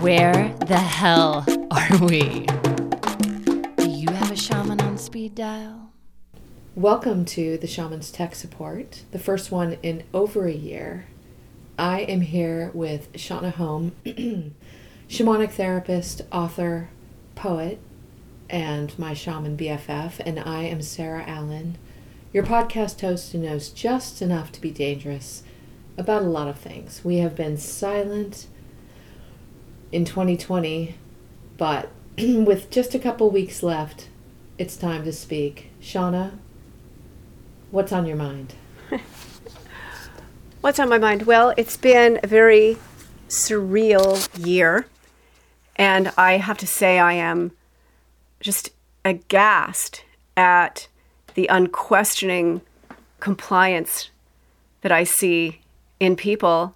Where the hell are we? Do you have a shaman on speed dial? Welcome to the Shaman's Tech Support, the first one in over a year. I am here with Shonagh Home, shamanic therapist, author, poet, and my shaman BFF, and I am Sarah Allen, your podcast host who knows just enough to be dangerous about a lot of things. We have been silent in 2020, but with just a couple weeks left, it's time to speak. Shonagh, what's on your mind? What's on my mind? Well, it's been a very surreal year, and I have to say, I am just aghast at the unquestioning compliance that I see in people.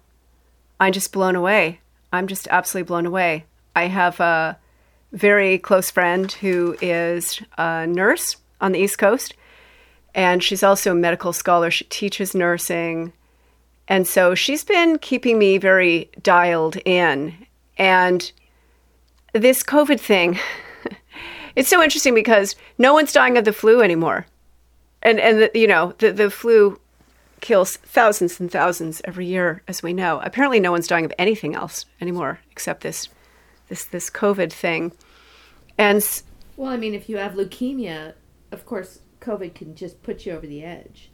I'm just blown away. I'm just absolutely blown away. I have a very close friend who is a nurse on the East Coast, and she's also a medical scholar. She teaches nursing. And so she's been keeping me very dialed in. And this COVID thing, it's so interesting because no one's dying of the flu anymore. And, and the, you know, the, the flu kills thousands and thousands every year, as we know. Apparently, no one's dying of anything else anymore except this, this, this COVID thing. And well, I mean, if you have leukemia, of course, COVID can just put you over the edge.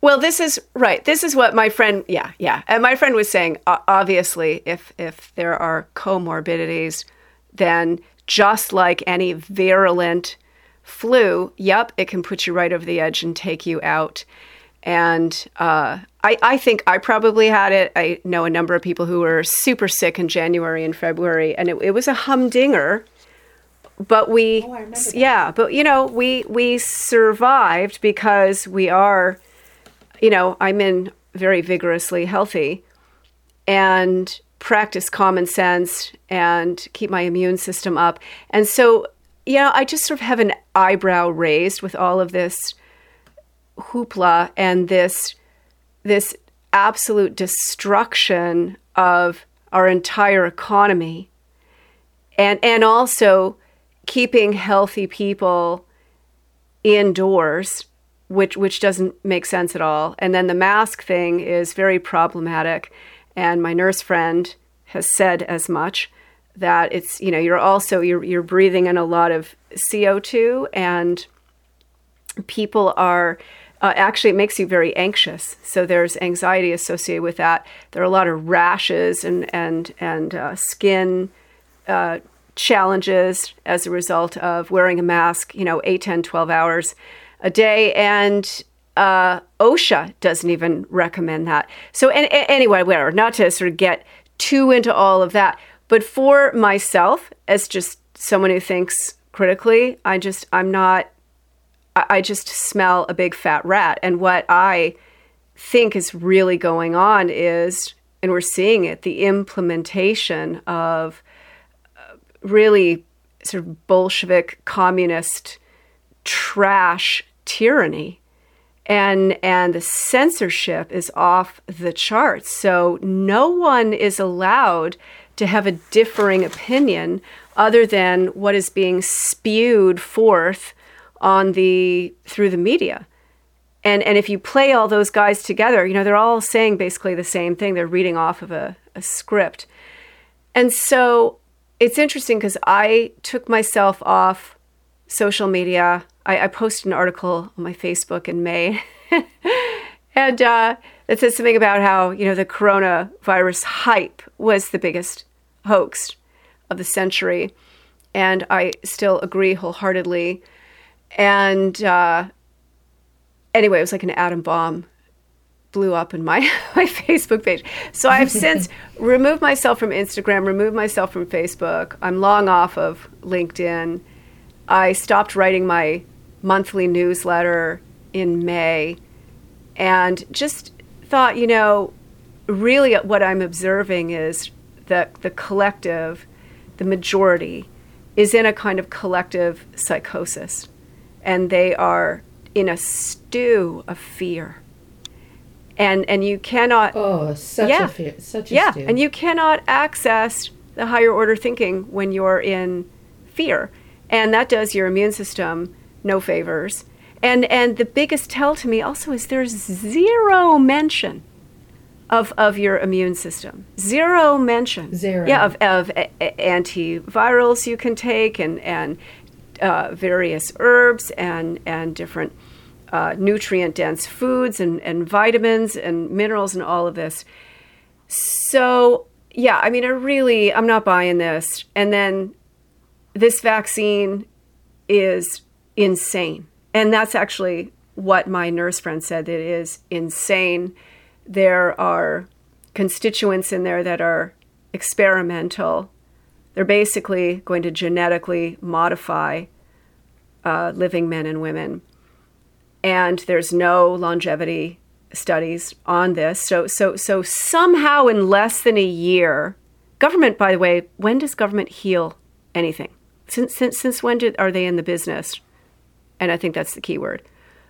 Well, this is right. This is what my friend, yeah, yeah, and my friend was saying. Obviously, if if there are comorbidities, then just like any virulent flu, yep, it can put you right over the edge and take you out. And uh, I, I think I probably had it. I know a number of people who were super sick in January and February, and it, it was a humdinger. But we, oh, yeah, but you know, we we survived because we are, you know, I'm in very vigorously healthy, and practice common sense and keep my immune system up. And so, you know, I just sort of have an eyebrow raised with all of this hoopla and this this absolute destruction of our entire economy. And and also keeping healthy people indoors which which doesn't make sense at all. And then the mask thing is very problematic. And my nurse friend has said as much that it's you know you're also you're you're breathing in a lot of CO2 and people are uh, actually it makes you very anxious. So there's anxiety associated with that. There are a lot of rashes and and and uh, skin uh, challenges as a result of wearing a mask. You know, 8, 10, 12 hours a day, and uh, OSHA doesn't even recommend that. So and, and anyway, whatever. Not to sort of get too into all of that, but for myself, as just someone who thinks critically, I just I'm not I just smell a big fat rat. And what I think is really going on is, and we're seeing it, the implementation of uh, really sort of Bolshevik communist trash tyranny. And, and the censorship is off the charts. So no one is allowed to have a differing opinion other than what is being spewed forth on the through the media. And and if you play all those guys together, you know, they're all saying basically the same thing. They're reading off of a, a script. And so it's interesting because I took myself off social media. I, I, posted an article on my Facebook in May. and uh, it says something about how, you know, the coronavirus hype was the biggest hoax of the century. And I still agree wholeheartedly and uh, anyway, it was like an atom bomb blew up in my, my Facebook page. So I've since removed myself from Instagram, removed myself from Facebook. I'm long off of LinkedIn. I stopped writing my monthly newsletter in May and just thought, you know, really what I'm observing is that the collective, the majority, is in a kind of collective psychosis and they are in a stew of fear. And and you cannot Oh, such yeah, a fear, such a yeah, stew. and you cannot access the higher order thinking when you're in fear. And that does your immune system no favors. And and the biggest tell to me also is there's zero mention of of your immune system. Zero mention. Zero. Yeah, of of antivirals you can take and and uh, various herbs and and different uh, nutrient dense foods and and vitamins and minerals and all of this. So yeah, I mean, I really I'm not buying this. And then this vaccine is insane. And that's actually what my nurse friend said. It is insane. There are constituents in there that are experimental. They're basically going to genetically modify uh, living men and women. And there's no longevity studies on this. So, so, so somehow in less than a year, government, by the way, when does government heal anything? Since, since, since when did, are they in the business? And I think that's the key word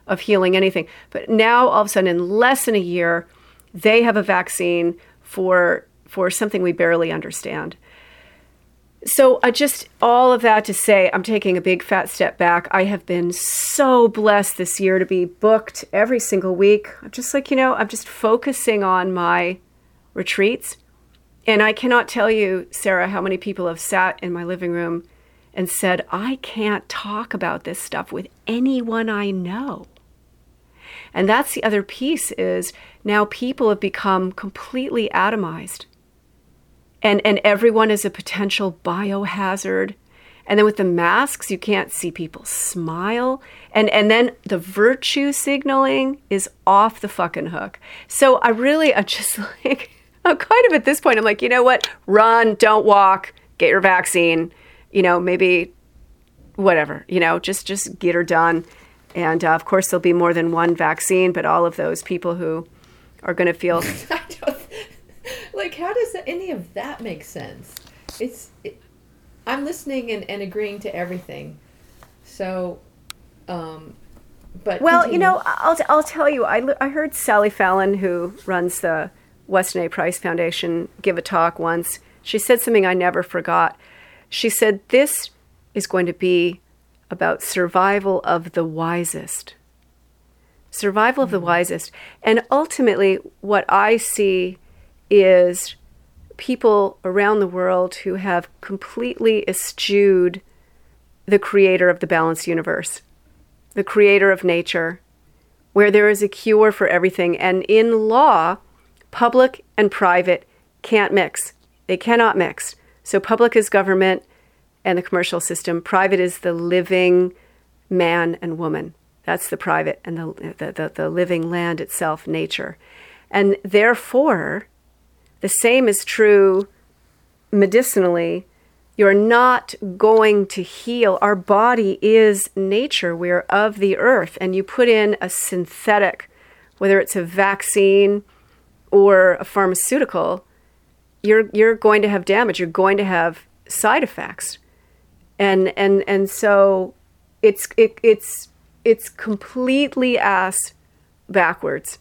of healing anything. But now, all of a sudden, in less than a year, they have a vaccine for for something we barely understand. So, I just all of that to say, I'm taking a big fat step back. I have been so blessed this year to be booked every single week. I'm just like, you know, I'm just focusing on my retreats. And I cannot tell you, Sarah, how many people have sat in my living room and said, I can't talk about this stuff with anyone I know. And that's the other piece is now people have become completely atomized. And and everyone is a potential biohazard. And then with the masks, you can't see people smile. And and then the virtue signaling is off the fucking hook. So I really I'm just like I'm kind of at this point, I'm like, you know what? Run, don't walk, get your vaccine, you know, maybe whatever, you know, just just get her done. And uh, of course, there'll be more than one vaccine, but all of those people who are going to feel like, how does any of that make sense? It's, it, I'm listening and, and agreeing to everything. So, um, but Well, continue. you know, I'll, I'll tell you, I, I heard Sally Fallon, who runs the Weston A. Price Foundation, give a talk once. She said something I never forgot. She said, This is going to be about survival of the wisest. Survival of the wisest. And ultimately, what I see is people around the world who have completely eschewed the creator of the balanced universe the creator of nature, where there is a cure for everything. And in law, public and private can't mix. They cannot mix. So public is government and the commercial system. Private is the living man and woman. That's the private and the, the, the, the living land itself, nature. And therefore, the same is true medicinally you're not going to heal. Our body is nature. We're of the earth. And you put in a synthetic, whether it's a vaccine or a pharmaceutical, you're, you're going to have damage. You're going to have side effects. And, and, and so it's, it, it's, it's completely ass backwards.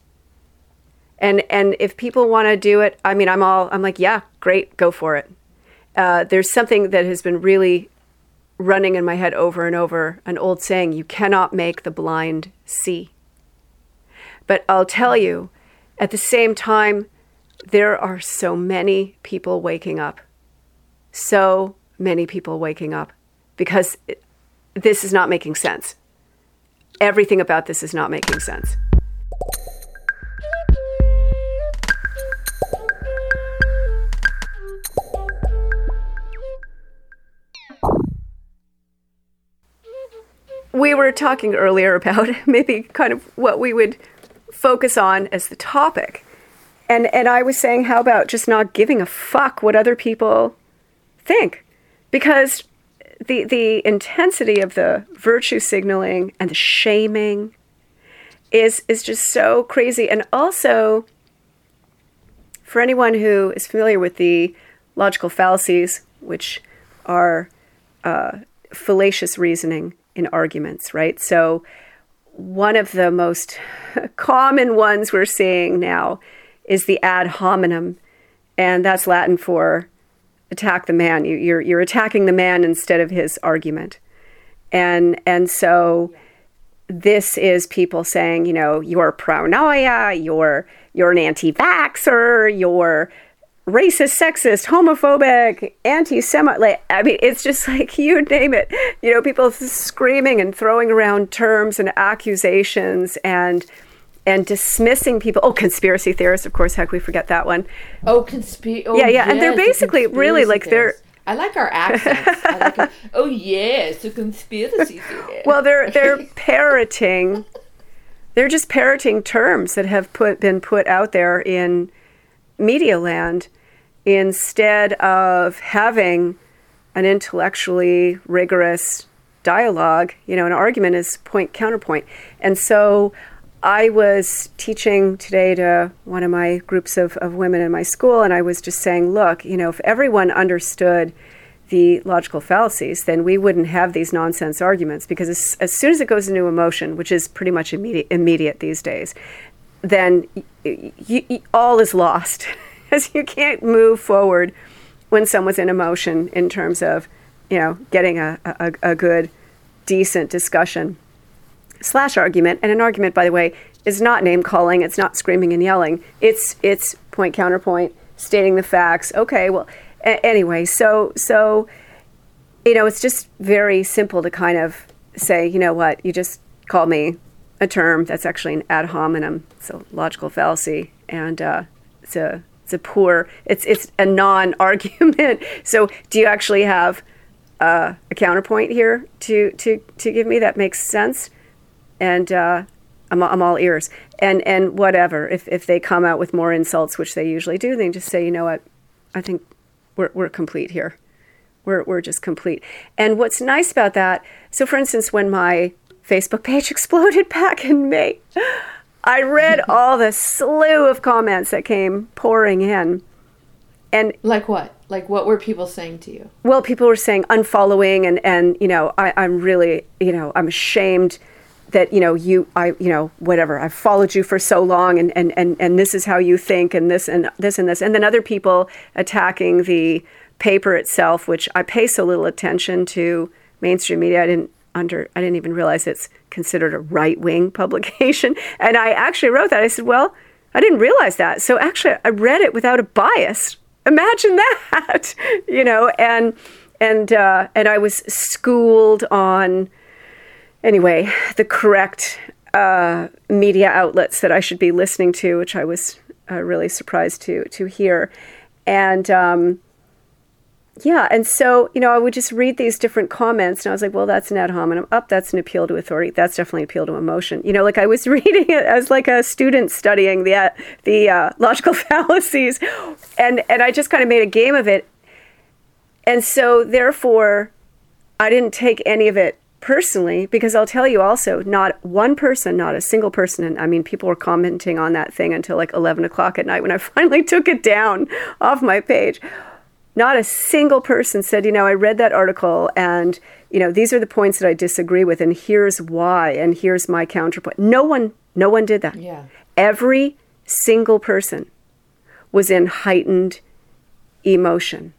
And, and if people want to do it, I mean, I'm all, I'm like, yeah, great, go for it uh, there's something that has been really running in my head over and over an old saying you cannot make the blind see. But I'll tell you, at the same time, there are so many people waking up. So many people waking up because this is not making sense. Everything about this is not making sense. We were talking earlier about maybe kind of what we would focus on as the topic. And and I was saying how about just not giving a fuck what other people think? Because the the intensity of the virtue signaling and the shaming is is just so crazy and also for anyone who is familiar with the logical fallacies which are uh, fallacious reasoning in arguments, right? So, one of the most common ones we're seeing now is the ad hominem, and that's Latin for attack the man. You, you're you're attacking the man instead of his argument, and and so this is people saying, you know, you're pro-noia, you're you're an anti-vaxer, you're racist, sexist, homophobic, anti-Semite. Like, I mean, it's just like you name it. You know, people screaming and throwing around terms and accusations and and dismissing people. Oh, conspiracy theorists, of course. Heck, we forget that one. Oh, conspiracy. Oh, yeah, yeah, and they're yes, the basically really like they're. I like our accents. Like. Oh yes, a conspiracy theory. Well, they're they're parroting. They're just parroting terms that have put been put out there in media land instead of having an intellectually rigorous dialogue. You know, an argument is point counterpoint, and so. I was teaching today to one of my groups of, of women in my school, and I was just saying, look, you know, if everyone understood the logical fallacies, then we wouldn't have these nonsense arguments because as, as soon as it goes into emotion, which is pretty much immediate, immediate these days, then all is lost. As you can't move forward when someone's in emotion in terms of, you know, getting a, a, a good, decent discussion slash argument. And an argument, by the way, is not name calling. It's not screaming and yelling. It's it's point counterpoint, stating the facts. Okay, well, a- anyway, so so you know, it's just very simple to kind of say, you know what, you just called me a term that's actually an ad hominem. It's a logical fallacy, and uh, it's a it's a poor it's it's a non-argument. So, do you actually have uh, a counterpoint here to to to give me that makes sense? And uh, I'm, I'm all ears. And and whatever if if they come out with more insults, which they usually do, then just say, you know what, I think we're we're complete here we're, we're just complete. And what's nice about that, so for instance, when my Facebook page exploded back in May, I read all the slew of comments that came pouring in. And like what? Like what were people saying to you? well, people were saying unfollowing and, and you know, I, I'm really, you know, I'm ashamed that, you know, you, I, you know, whatever, I've followed you for so long and, and, and, and this is how you think and this and this and this. And then other people attacking the paper itself, which I pay so little attention to mainstream media. I didn't under, I didn't even realize it's considered a right wing publication. And I actually wrote that. I said, well, I didn't realize that. So actually, I read it without a bias. Imagine that, you know, and and uh, and I was schooled on anyway the correct uh, media outlets that I should be listening to, which I was uh, really surprised to to hear, and. Um, yeah, and so you know, I would just read these different comments, and I was like, "Well, that's an ad hominem. Up, that's an appeal to authority. That's definitely an appeal to emotion." You know, like I was reading it as like a student studying the uh, the uh, logical fallacies, and and I just kind of made a game of it, and so therefore, I didn't take any of it personally because I'll tell you also, not one person, not a single person, and I mean, people were commenting on that thing until like eleven o'clock at night when I finally took it down off my page not a single person said, you know, I read that article and, you know, these are the points that I disagree with and here's why and here's my counterpoint. No one no one did that. Yeah. Every single person was in heightened emotion.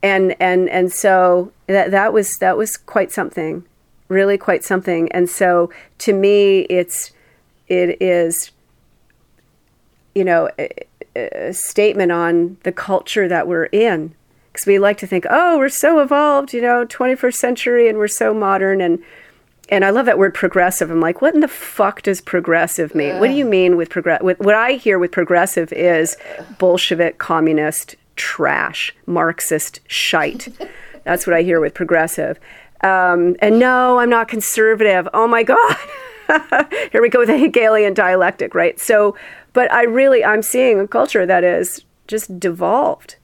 And and and so that that was that was quite something. Really quite something. And so to me it's it is you know, statement on the culture that we're in because we like to think oh we're so evolved you know 21st century and we're so modern and and I love that word progressive. I'm like, what in the fuck does progressive mean? What do you mean with progress? What I hear with progressive is Bolshevik, communist, trash, Marxist, shite. That's what I hear with progressive. Um, and no, I'm not conservative. Oh my god, here we go with the Hegelian dialectic, right? So, but I really, I'm seeing a culture that is just devolved,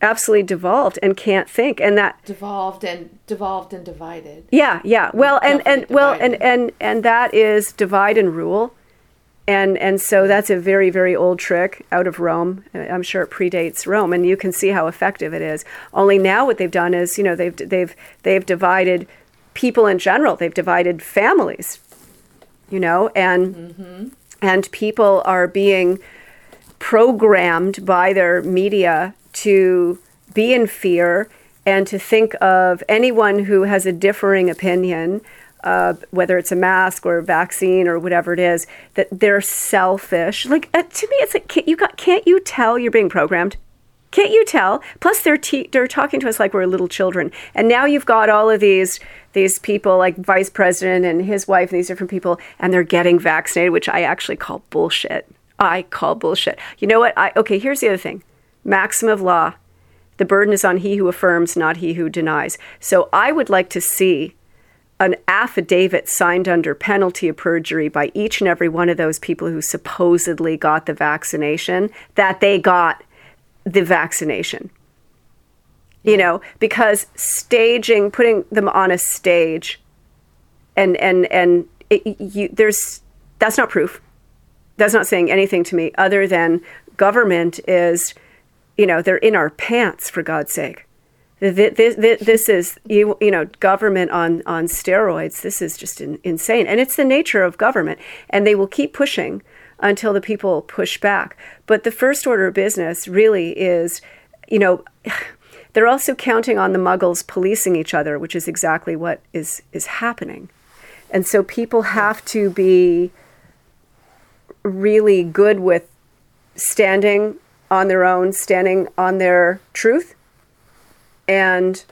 absolutely devolved, and can't think, and that Devolved and devolved and divided. yeah, yeah. Well, and and well, and and and that is divide and rule, and and so that's a very very old trick out of Rome. Uh, I'm sure it predates Rome, and you can see how effective it is. Only now what they've done is, you know, they've they've they've divided people in general. They've divided families, you know, and and people are being programmed by their media to be in fear and to think of anyone who has a differing opinion, uh, whether it's a mask or a vaccine or whatever it is, that they're selfish. Like uh, to me, it's like can't you got, can't you tell you're being programmed? Can't you tell? Plus, they're te- they're talking to us like we're little children, and now you've got all of these these people like vice president and his wife and these different people, and they're getting vaccinated, which I actually call bullshit. I call bullshit. You know what? I okay. Here's the other thing: maxim of law. The burden is on he who affirms, not he who denies. So I would like to see an affidavit signed under penalty of perjury by each and every one of those people who supposedly got the vaccination that they got the vaccination. You know, because staging, putting them on a stage, and and and it, you, there's that's not proof. That's not saying anything to me other than government is, you know, they're in our pants for God's sake. This, this, this is you, you know government on on steroids. This is just in, insane, and it's the nature of government, and they will keep pushing until the people push back. But the first order of business really is, you know, they're also counting on the muggles policing each other, which is exactly what is is happening. And so people have to be really good with standing on their own, standing on their truth and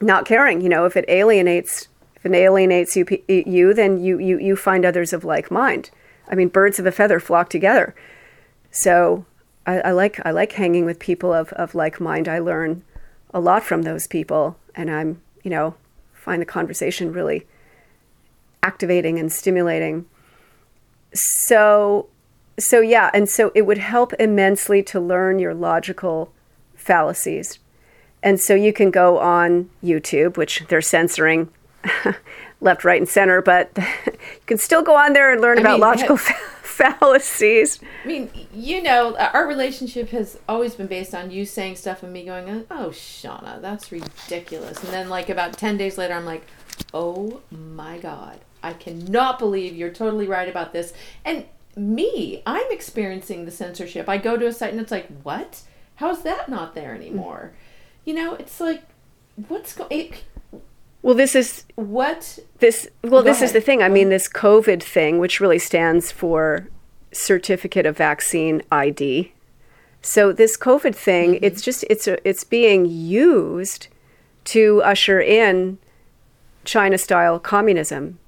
not caring, you know, if it alienates if it alienates you, you then you, you, you find others of like mind. I mean, birds of a feather flock together. So I, I, like I like hanging with people of, of like mind. I learn a lot from those people, and I'm you know find the conversation really activating and stimulating. So so yeah, and so it would help immensely to learn your logical fallacies. And so you can go on YouTube, which they're censoring left, right, and center, but you can still go on there and learn I about mean, logical ha- fallacies. I mean, you know, uh, our relationship has always been based on you saying stuff and me going, "Oh, Shonagh, that's ridiculous," and then like about ten days later, I'm like, "Oh my god, I cannot believe you're totally right about this," and me, I'm experiencing the censorship. I go to a site and it's like, "What? How is that not there anymore?" You know, it's like, what's going? Well, this is what this. Well, Go this ahead. is the thing. I mean, this COVID thing, which really stands for Certificate of Vaccine ID. So this COVID thing, mm-hmm. it's just it's a, it's being used to usher in China style communism.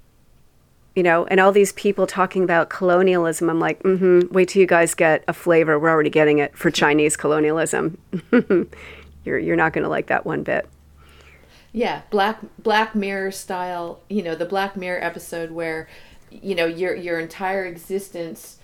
You know, and all these people talking about colonialism. I'm like, mm-hmm, wait till you guys get a flavor. We're already getting it for Chinese colonialism. you're you're not going to like that one bit. Yeah, Black Black Mirror style. You know, the Black Mirror episode where, you know, your your entire existence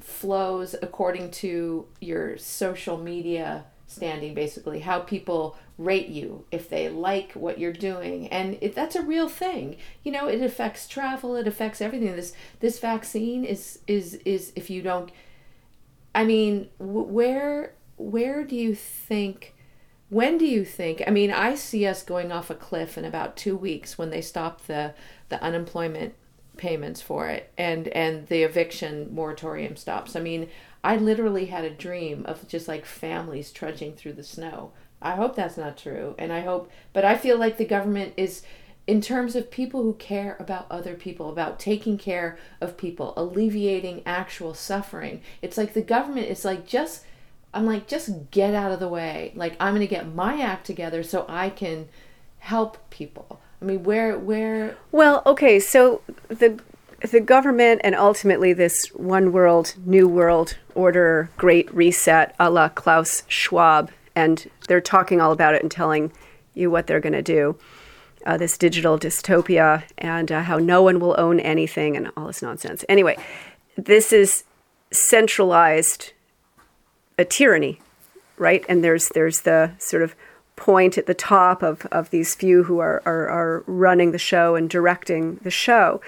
flows according to your social media standing basically how people rate you if they like what you're doing and it, that's a real thing you know it affects travel it affects everything this this vaccine is is is if you don't i mean where where do you think when do you think? I mean, I see us going off a cliff in about two weeks when they stop the the unemployment payments for it and and the eviction moratorium stops. I mean, I literally had a dream of just like families trudging through the snow. I hope that's not true, and I hope, but I feel like the government is in terms of people who care about other people, about taking care of people, alleviating actual suffering. It's like the government is like just I'm like, just get out of the way. Like, I'm to get my act together so I can help people. I mean, where, where? Well, okay, so the the government and ultimately this one world, new world order, great reset, a la Klaus Schwab, and they're talking all about it and telling you what they're to do. Uh, this digital dystopia and uh, how no one will own anything and all this nonsense. Anyway, this is centralized a tyranny, right? And there's there's the sort of point at the top of, of these few who are, are, are running the show and directing the show.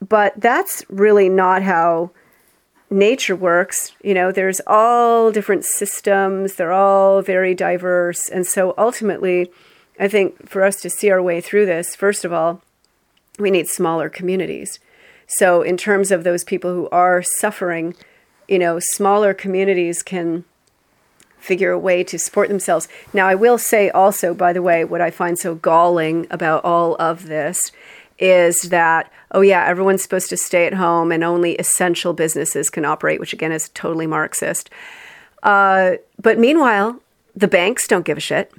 But that's really not how nature works. You know, there's all different systems, they're all very diverse. And so ultimately, I think for us to see our way through this, first of all, we need smaller communities. So, in terms of those people who are suffering, you know, smaller communities can figure a way to support themselves. Now, I will say also, by the way, what I find so galling about all of this is that, oh, yeah, everyone's supposed to stay at home and only essential businesses can operate, which again is totally Marxist. Uh, but meanwhile, the banks don't give a shit.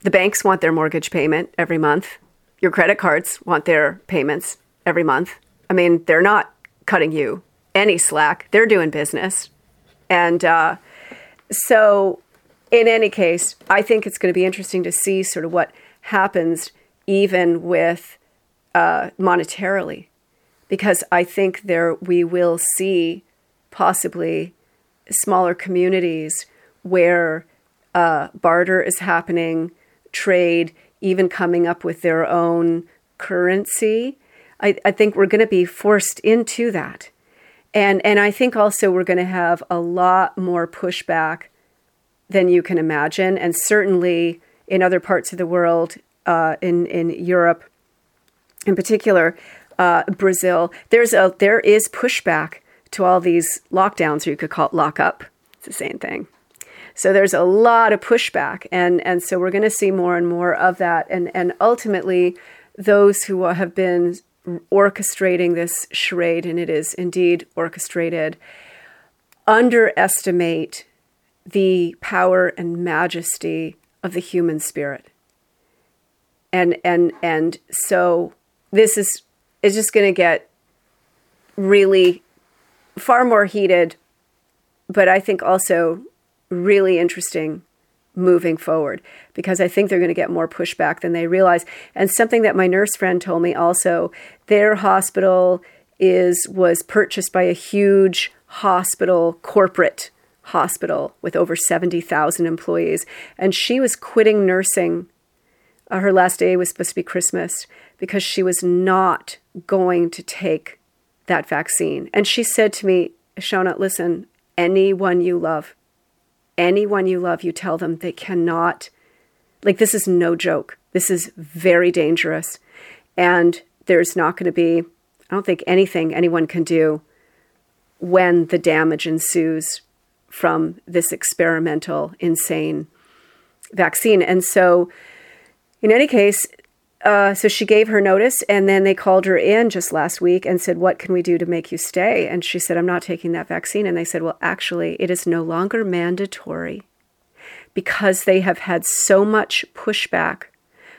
The banks want their mortgage payment every month. Your credit cards want their payments every month. I mean, they're not cutting you any slack. They're doing business. And uh, so, in any case, I think it's going to be interesting to see sort of what happens even with uh, monetarily, because I think there we will see possibly smaller communities where uh, barter is happening, trade, even coming up with their own currency. I, I think we're going to be forced into that. And, and I think also we're going to have a lot more pushback than you can imagine. And certainly in other parts of the world, uh, in, in Europe in particular, uh, Brazil, there's a, there is pushback to all these lockdowns, or you could call it lockup. It's the same thing. So there's a lot of pushback, and, and so we're going to see more and more of that. And, and ultimately, those who have been orchestrating this charade, and it is indeed orchestrated, underestimate the power and majesty of the human spirit. And and and so this is is just going to get really far more heated, but I think also really interesting moving forward because I think they're going to get more pushback than they realize. And something that my nurse friend told me also, their hospital is was purchased by a huge hospital corporate hospital with over 70,000 employees and she was quitting nursing uh, her last day was supposed to be Christmas because she was not going to take that vaccine. And she said to me, Shonagh, listen, anyone you love, anyone you love, you tell them they cannot, like, this is no joke. This is very dangerous. And there's not going to be, I don't think anything anyone can do when the damage ensues from this experimental, insane vaccine. And so, in any case, uh, so she gave her notice, and then they called her in just last week and said, What can we do to make you stay? And she said, I'm not taking that vaccine. And they said, Well, actually, it is no longer mandatory because they have had so much pushback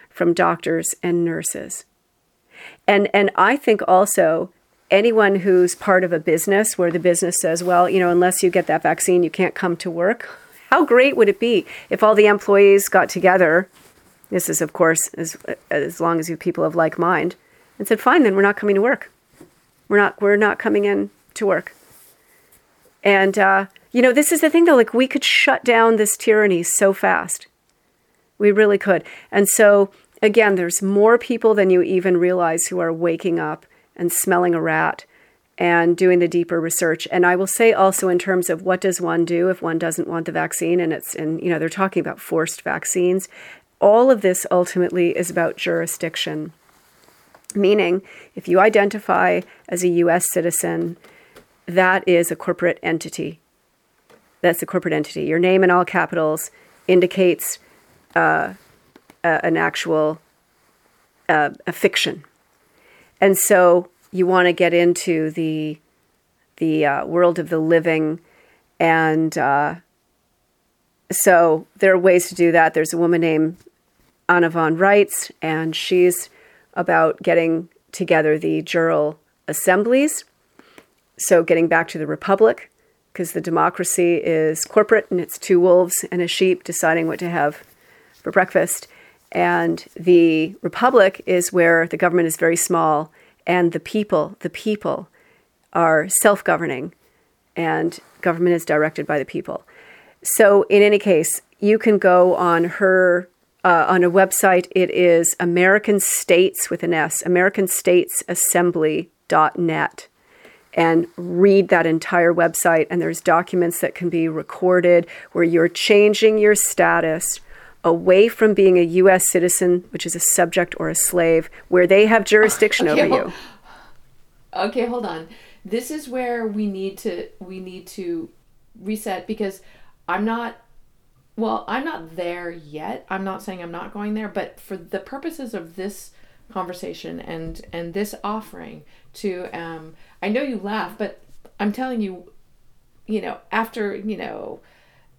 from doctors and nurses. And, and I think also anyone who's part of a business where the business says, Well, you know, unless you get that vaccine, you can't come to work. How great would it be if all the employees got together this is, of course, as as long as you people of like mind, and said, "Fine, then we're not coming to work. We're not we're not coming in to work." And uh, you know, this is the thing, though. Like we could shut down this tyranny so fast. We really could. And so again, there's more people than you even realize who are waking up and smelling a rat and doing the deeper research. And I will say also in terms of what does one do if one doesn't want the vaccine and it's and you know they're talking about forced vaccines all of this ultimately is about jurisdiction. Meaning, if you identify as a US citizen, that is a corporate entity. That's a corporate entity. Your name in all capitals indicates uh, uh, an actual uh, a fiction. And so you want to get into the the uh, world of the living and uh, so there are ways to do that. There's a woman named Anna von Reitz, and she's about getting together the jural assemblies. So, getting back to the republic, because the democracy is corporate and it's two wolves and a sheep deciding what to have for breakfast. And the republic is where the government is very small and the people, the people are self governing and government is directed by the people. So, in any case, you can go on her uh, on a website. It is American States with an S, American States Assembly.net. And read that entire website. And there's documents that can be recorded where you're changing your status away from being a U.S. citizen, which is a subject or a slave, where they have jurisdiction okay, over you. Okay, hold on. This is where we need to we need to reset because I'm not well, I'm not there yet. I'm not saying I'm not going there, but for the purposes of this conversation and and this offering to um I know you laugh, but I'm telling you, you know, after, you know,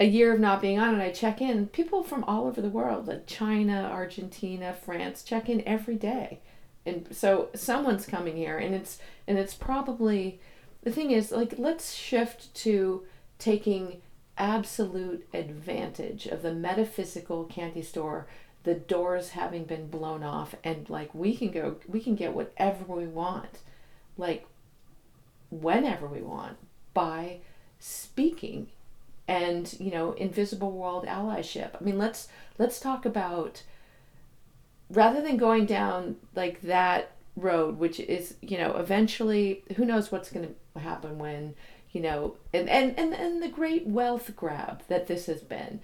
a year of not being on and I check in, people from all over the world, like China, Argentina, France, check in every day. And so someone's coming here and it's and it's probably the thing is like let's shift to taking absolute advantage of the metaphysical candy store the doors having been blown off and like we can go we can get whatever we want like whenever we want by speaking and you know invisible world allyship. I mean let's let's talk about rather than going down like that road which is you know eventually who knows what's going to happen when you know and, and and and the great wealth grab that this has been.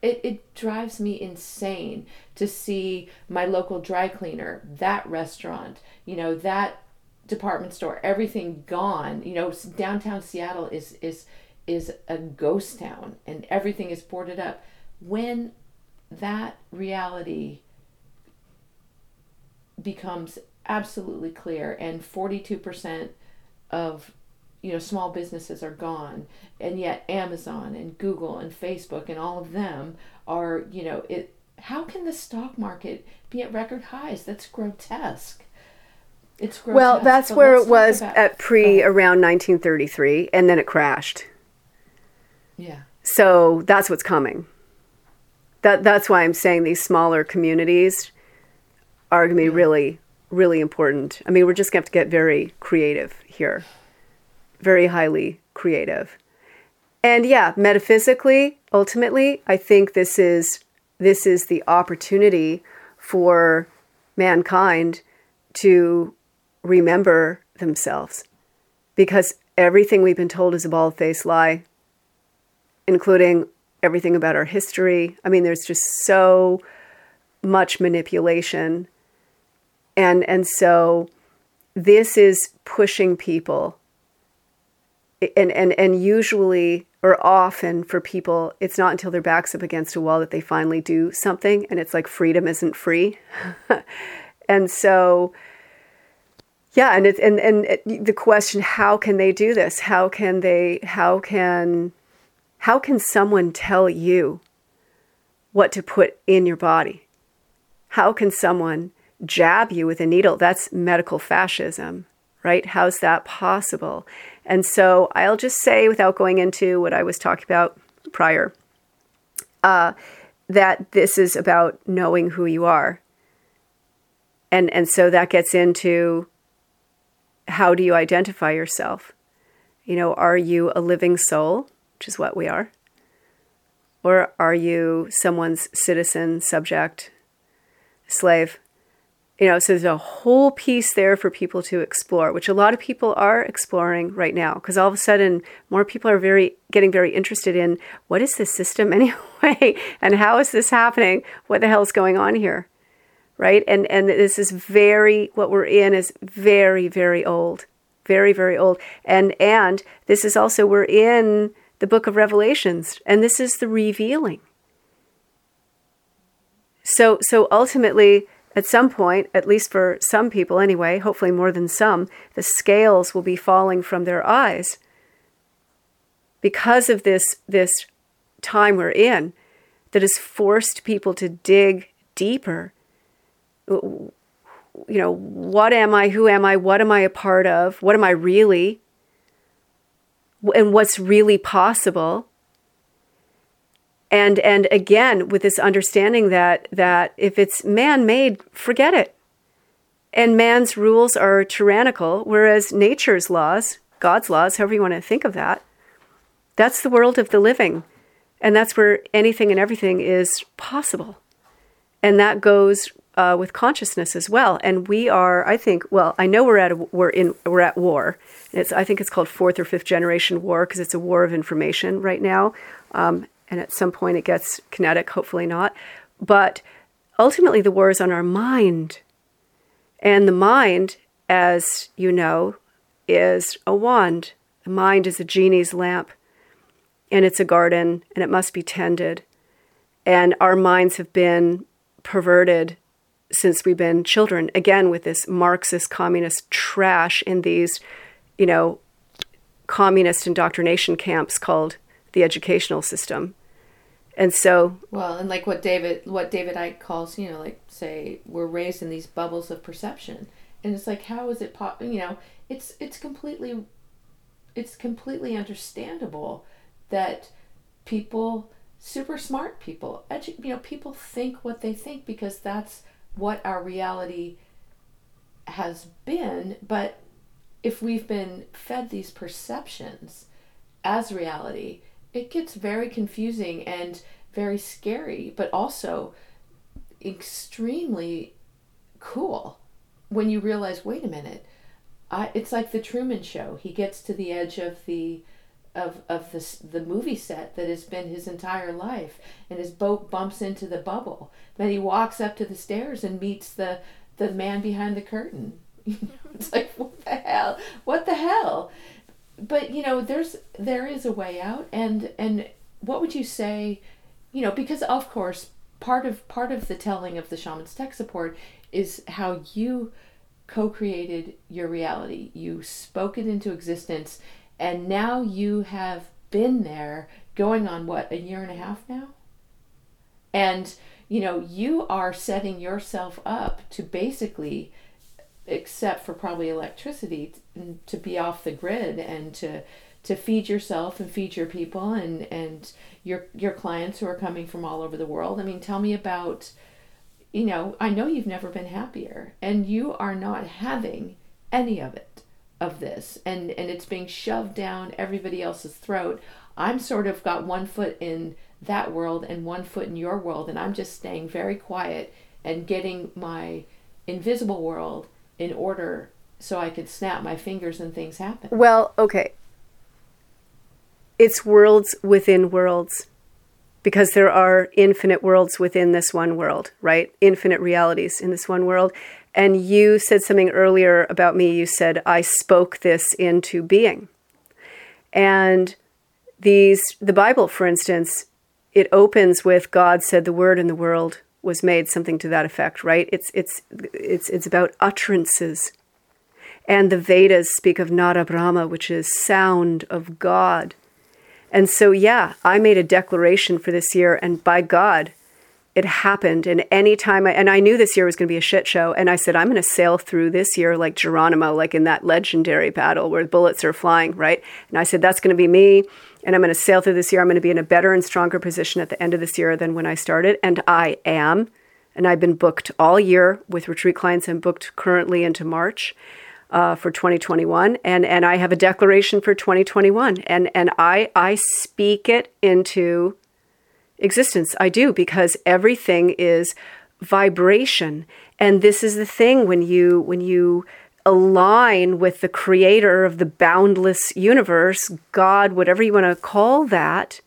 It, it drives me insane to see my local dry cleaner that restaurant you know that department store everything gone. You know downtown seattle is is is a ghost town and everything is boarded up. When that reality becomes absolutely clear and 42% of you know small businesses are gone and yet amazon and google and facebook and all of them are you know it how can the stock market be at record highs that's grotesque it's grotesque. Well, that's where it was at pre around 1933, and then it crashed. yeah So that's what's coming. That that's why I'm saying these smaller communities are going to be really really important. I mean, we're just going to have to get very creative here. Very highly creative. And yeah, metaphysically, ultimately, I think this is this is the opportunity for mankind to remember themselves because everything we've been told is a bald-faced lie including everything about our history. I mean, there's just so much manipulation. And and so this is pushing people and and and usually or often for people it's not until their backs up against a wall that they finally do something and it's like freedom isn't free. And so yeah and it's and and it, the question how can they do this? How can they how can how can someone tell you what to put in your body? How can someone jab you with a needle? That's medical fascism right? How's that possible and so i'll just say without going into what i was talking about prior uh, that this is about knowing who you are. And and so that gets into how do you identify yourself? You know are you a living soul which is what we are? Or are you someone's citizen subject slave you know so there's a whole piece there for people to explore which a lot of people are exploring right now because all of a sudden more people are very getting very interested in what is this system anyway? And how is this happening? What the hell is going on here? Right? And and this is very what we're in is very very old. Very very old. And and this is also we're in the book of revelations and this is the revealing. So so ultimately at some point at least for some people anyway hopefully more than some the scales will be falling from their eyes. Because of this this time we're in that has forced people to dig deeper. You know what am i who am i what am i a part of what am i really? And what's really possible and and again with this understanding that that if it's man made forget it. And man's rules are tyrannical whereas nature's laws god's laws however you want to think of that that's the world of the living. And that's where anything and everything is possible. And that goes uh, with consciousness as well. And we are i think well i know we're at a, we're in we're at war. It's i think it's called fourth or fifth generation war because it's a war of information right now. Um, and at some point it gets kinetic, hopefully not. But ultimately, the war is on our mind. And the mind, as you know, is a wand. The mind is a genie's lamp, and it's a garden, and it must be tended. and our minds have been perverted since we've been children. Again, with this Marxist communist trash in these, you know, communist indoctrination camps called the educational system. And so, well, and like what David, what David Icke calls, you know, like say we're raised in these bubbles of perception, and it's like, how is it, po- you know, it's it's completely, it's completely understandable that people, super smart people, edu- you know, people think what they think because that's what our reality has been. But if we've been fed these perceptions as reality, it gets very confusing and very scary, but also extremely cool when you realize, wait a minute, I, it's like the Truman Show. He gets to the edge of the of of the the movie set that has been his entire life, and his boat bumps into the bubble. Then he walks up to the stairs and meets the the man behind the curtain. it's like what the hell? What the hell? But you know, there's there is a way out, and and what would you say? You know, because of course part of part of the telling of the shaman's tech support is how you co-created your reality. You spoke it into existence and now you have been there going on what a year and a half now and you know you are setting yourself up to basically except for probably electricity to be off the grid and to to feed yourself and feed your people and and your your clients who are coming from all over the world. I mean tell me about you know i know you've never been happier and you are not having any of it of this. And and it's being shoved down everybody else's throat. I'm sort of got one foot in that world and one foot in your world and i'm just staying very quiet and getting my invisible world in order so i could snap my fingers and things happen well okay it's worlds within worlds because there are infinite worlds within this one world, right? Infinite realities in this one world. And you said something earlier about me. You said, I spoke this into being. And these, the Bible, for instance, it opens with God said the word in the world was made, something to that effect, right? It's, it's, it's, it's about utterances. And the Vedas speak of Nada Brahma, which is sound of God. And so, yeah, I made a declaration for this year, and by God, it happened. And anytime I, and I knew this year was going to be a shit show. And I said, I'm going to sail through this year like Geronimo, like in that legendary battle where bullets are flying, right? And I said, that's going to be me. And I'm going to sail through this year. I'm going to be in a better and stronger position at the end of this year than when I started. And I am. And I've been booked all year with retreat clients. I'm booked currently into March. Uh, for 2021 and and I have a declaration for 2021 and and I I speak it into existence. I do because everything is vibration. And this is the thing when you when you align with the creator of the boundless universe, God, whatever you want to call that,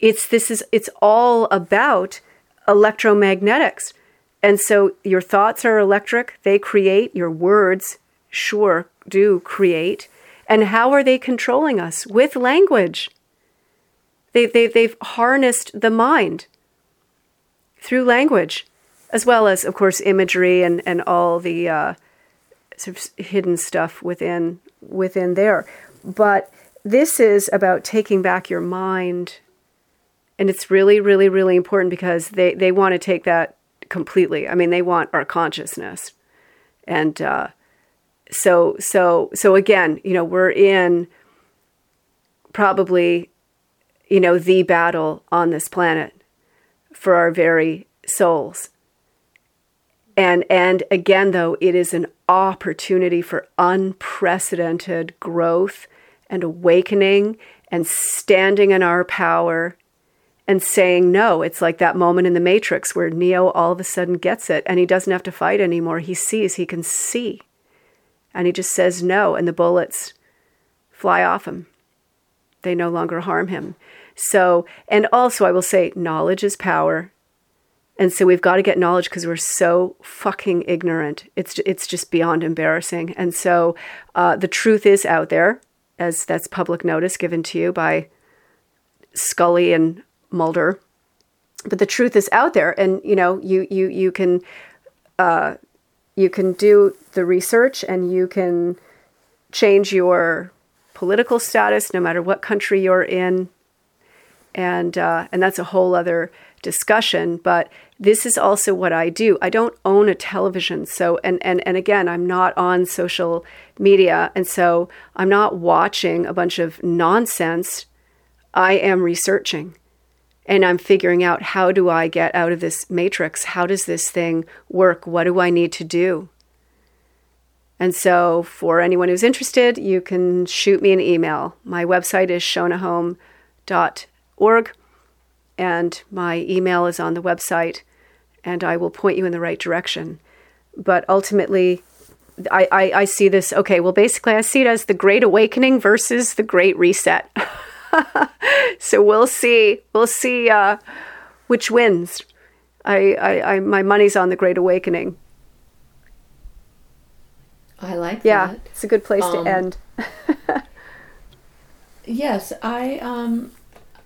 it's this is it's all about electromagnetics. And so your thoughts are electric, they create, your words sure do create. And how are they controlling us? With language. They, they, they've harnessed the mind through language, as well as, of course, imagery and, and all the uh, sort of hidden stuff within within there. But this is about taking back your mind, and it's really, really, really important because they they want to take that completely. I mean, they want our consciousness, and uh, so so so again, you know, we're in probably you know, the battle on this planet for our very souls. And and again though, it is an opportunity for unprecedented growth and awakening and standing in our power and saying no. It's like that moment in the Matrix where Neo all of a sudden gets it and he doesn't have to fight anymore. He sees, he can see. And he just says no, and the bullets fly off him. They no longer harm him. So, and also I will say, knowledge is power. And so we've got to get knowledge because we're so fucking ignorant. It's it's just beyond embarrassing. And so uh, the truth is out there, as that's public notice given to you by Scully and Mulder. but the truth is out there, and you know, you you you can uh, you can do the research, and you can change your political status no matter what country you're in, and uh, and that's a whole other discussion. But this is also what I do. I don't own a television, so and and and again, I'm not on social media, and so I'm not watching a bunch of nonsense. I am researching and I'm figuring out how do I get out of this matrix? How does this thing work? What do I need to do? And so, for anyone who's interested, you can shoot me an email. My website is shonaghhome.org, and my email is on the website, and I will point you in the right direction. But ultimately, I, I, I see this okay, well, basically, I see it as the Great Awakening versus the Great Reset. so we'll see. We'll see uh, which wins. I, I, I, my money's on the Great Awakening. I like that. yeah, that. it's a good place Um, to end. Yes, I um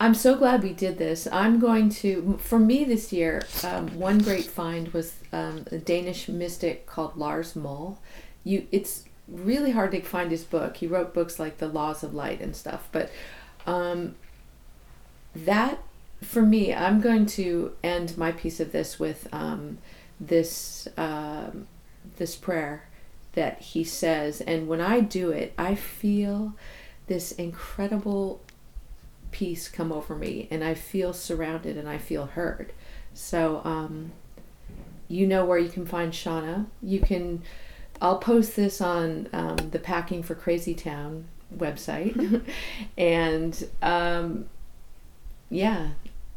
I'm so glad we did this. I'm going to for me this year, um, one great find was um, a Danish mystic called Lars Muhl. You it's really hard to find his book. He wrote books like The Laws of Light and stuff, but um that for me, I'm going to end my piece of this with um, this um, this prayer that he says, and when I do it, I feel this incredible peace come over me, and I feel surrounded and I feel heard. So, um, you know where you can find Shonagh. You can. I'll post this on um, the Packing for Crazy Town website, and um, yeah.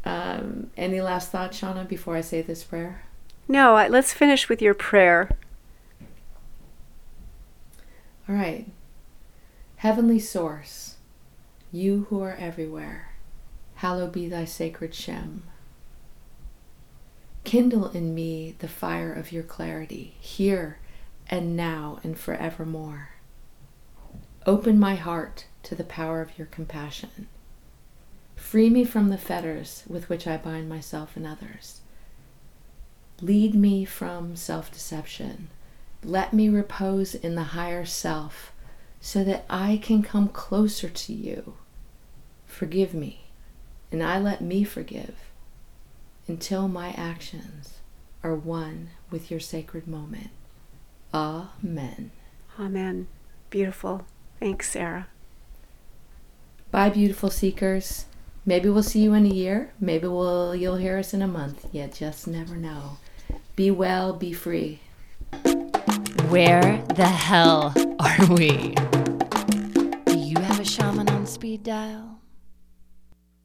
Um, any last thoughts, Shonagh, before I say this prayer? No, I- let's finish with your prayer. All right. Heavenly Source, you who are everywhere, hallowed be thy sacred Shem. Kindle in me the fire of your clarity, here and now and forevermore. Open my heart to the power of your compassion. Free me from the fetters with which I bind myself and others. Lead me from self deception. Let me repose in the higher self so that I can come closer to you. Forgive me, and I let me forgive until my actions are one with your sacred moment. Amen. Amen. Beautiful. Thanks, Sarah. Bye, beautiful seekers. Maybe we'll see you in a year. Maybe we'll you'll hear us in a month. You just never know. Be well, be free. Where the hell are we? Do you have a shaman on speed dial?